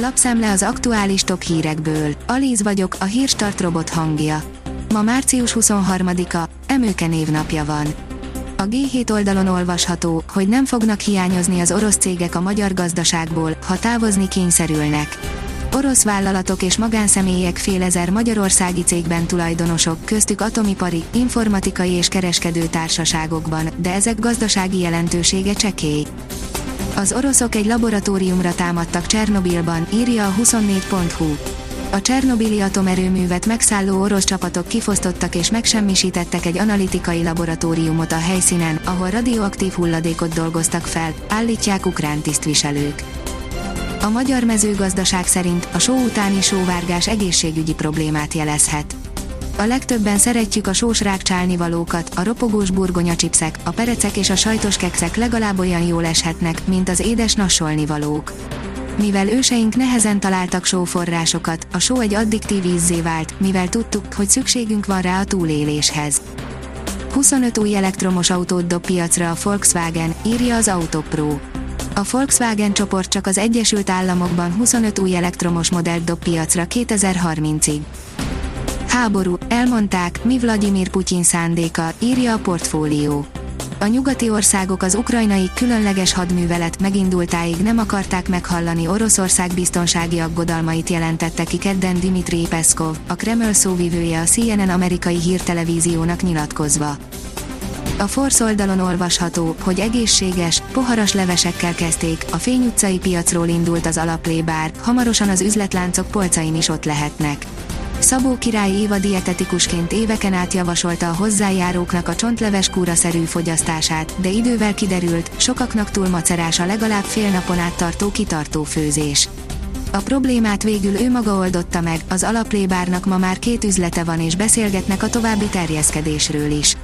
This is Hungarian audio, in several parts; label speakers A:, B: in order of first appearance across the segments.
A: Lapszemle az aktuális top hírekből. Alíz vagyok, a hírstart robot hangja. Ma március 23-a, Emőke névnapja van. A G7 oldalon olvasható, hogy nem fognak hiányozni az orosz cégek a magyar gazdaságból, ha távozni kényszerülnek. Orosz vállalatok és magánszemélyek fél ezer magyarországi cégben tulajdonosok, köztük atomipari, informatikai és kereskedő társaságokban, de ezek gazdasági jelentősége csekély. Az oroszok egy laboratóriumra támadtak Csernobilban, írja a 24.hu. A Csernobili atomerőművet megszálló orosz csapatok kifosztottak és megsemmisítettek egy analitikai laboratóriumot a helyszínen, ahol radioaktív hulladékot dolgoztak fel, állítják ukrán tisztviselők. A magyar mezőgazdaság szerint a só utáni sóvárgás egészségügyi problémát jelezhet. A legtöbben szeretjük a sós rákcsálnivalókat, a ropogós burgonyacsipszek, a perecek és a sajtos kekszek legalább olyan jól eshetnek, mint az édes nassolnivalók. Mivel őseink nehezen találtak sóforrásokat, a só egy addiktív ízzé vált, mivel tudtuk, hogy szükségünk van rá a túléléshez. 25 új elektromos autót dob piacra a Volkswagen, írja az Autopro. A Volkswagen csoport csak az Egyesült Államokban 25 új elektromos modellt dob piacra 2030-ig. Háború, elmondták, mi Vladimir Putyin szándéka, írja a portfólió. A nyugati országok az ukrajnai különleges hadművelet megindultáig nem akarták meghallani Oroszország biztonsági aggodalmait jelentette ki kedden Dimitri Peszkov, a Kreml szóvivője a CNN amerikai hírtelevíziónak nyilatkozva. A Force oldalon olvasható, hogy egészséges, poharas levesekkel kezdték, a Fény utcai piacról indult az alaplébár, hamarosan az üzletláncok polcain is ott lehetnek. Szabó király Éva dietetikusként éveken át javasolta a hozzájáróknak a csontleves kúraszerű fogyasztását, de idővel kiderült, sokaknak túl macerás a legalább fél napon át tartó kitartó főzés. A problémát végül ő maga oldotta meg, az alaplébárnak ma már két üzlete van és beszélgetnek a további terjeszkedésről is.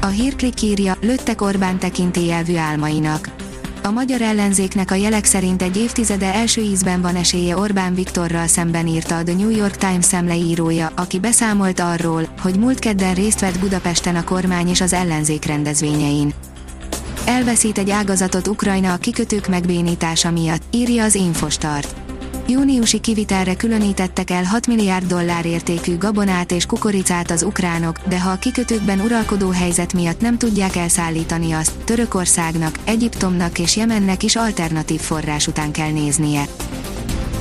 A: A hírklik írja, lőttek Orbán tekintélyelvű álmainak. A magyar ellenzéknek a jelek szerint egy évtizede első ízben van esélye Orbán Viktorral szemben írta a The New York Times szemleírója, aki beszámolt arról, hogy múlt kedden részt vett Budapesten a kormány és az ellenzék rendezvényein. Elveszít egy ágazatot Ukrajna a kikötők megbénítása miatt, írja az Infostart júniusi kivitelre különítettek el 6 milliárd dollár értékű gabonát és kukoricát az ukránok, de ha a kikötőkben uralkodó helyzet miatt nem tudják elszállítani azt, Törökországnak, Egyiptomnak és Jemennek is alternatív forrás után kell néznie.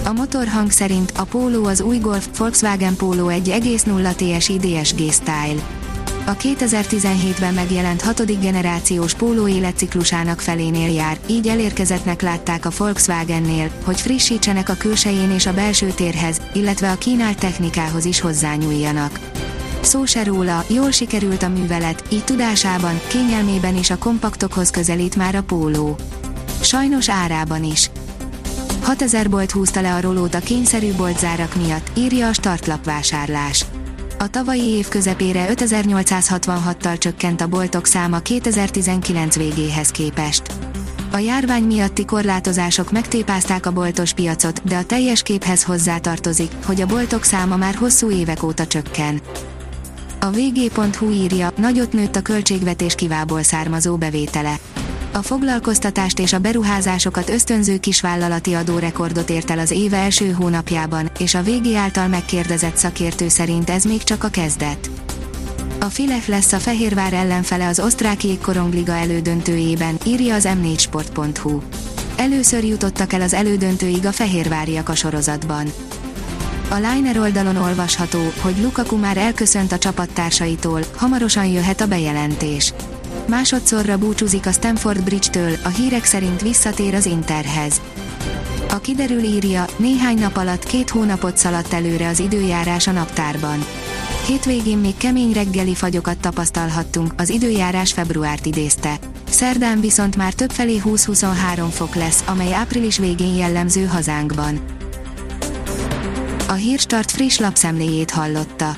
A: A motorhang szerint a Polo az új Golf Volkswagen Polo 1.0 TSI DSG Style a 2017-ben megjelent hatodik generációs póló életciklusának felénél jár, így elérkezettnek látták a Volkswagennél, hogy frissítsenek a külsején és a belső térhez, illetve a kínált technikához is hozzányúljanak. Szó se róla, jól sikerült a művelet, így tudásában, kényelmében is a kompaktokhoz közelít már a póló. Sajnos árában is. 6000 bolt húzta le a rolót a kényszerű boltzárak miatt, írja a startlapvásárlás. A tavalyi év közepére 5866-tal csökkent a boltok száma 2019 végéhez képest. A járvány miatti korlátozások megtépázták a boltos piacot, de a teljes képhez hozzátartozik, hogy a boltok száma már hosszú évek óta csökken. A vg.hu írja, nagyot nőtt a költségvetés kivából származó bevétele. A foglalkoztatást és a beruházásokat ösztönző kisvállalati adórekordot ért el az éve első hónapjában, és a VG által megkérdezett szakértő szerint ez még csak a kezdet. A Filef lesz a Fehérvár ellenfele az osztrák jégkorongliga elődöntőjében, írja az m4sport.hu. Először jutottak el az elődöntőig a fehérváriak a sorozatban. A Liner oldalon olvasható, hogy Lukaku már elköszönt a csapattársaitól, hamarosan jöhet a bejelentés másodszorra búcsúzik a Stamford Bridge-től, a hírek szerint visszatér az Interhez. A kiderül írja, néhány nap alatt két hónapot szaladt előre az időjárás a naptárban. Hétvégén még kemény reggeli fagyokat tapasztalhattunk, az időjárás februárt idézte. Szerdán viszont már többfelé 20-23 fok lesz, amely április végén jellemző hazánkban. A Hírstart friss lapszemléjét hallotta.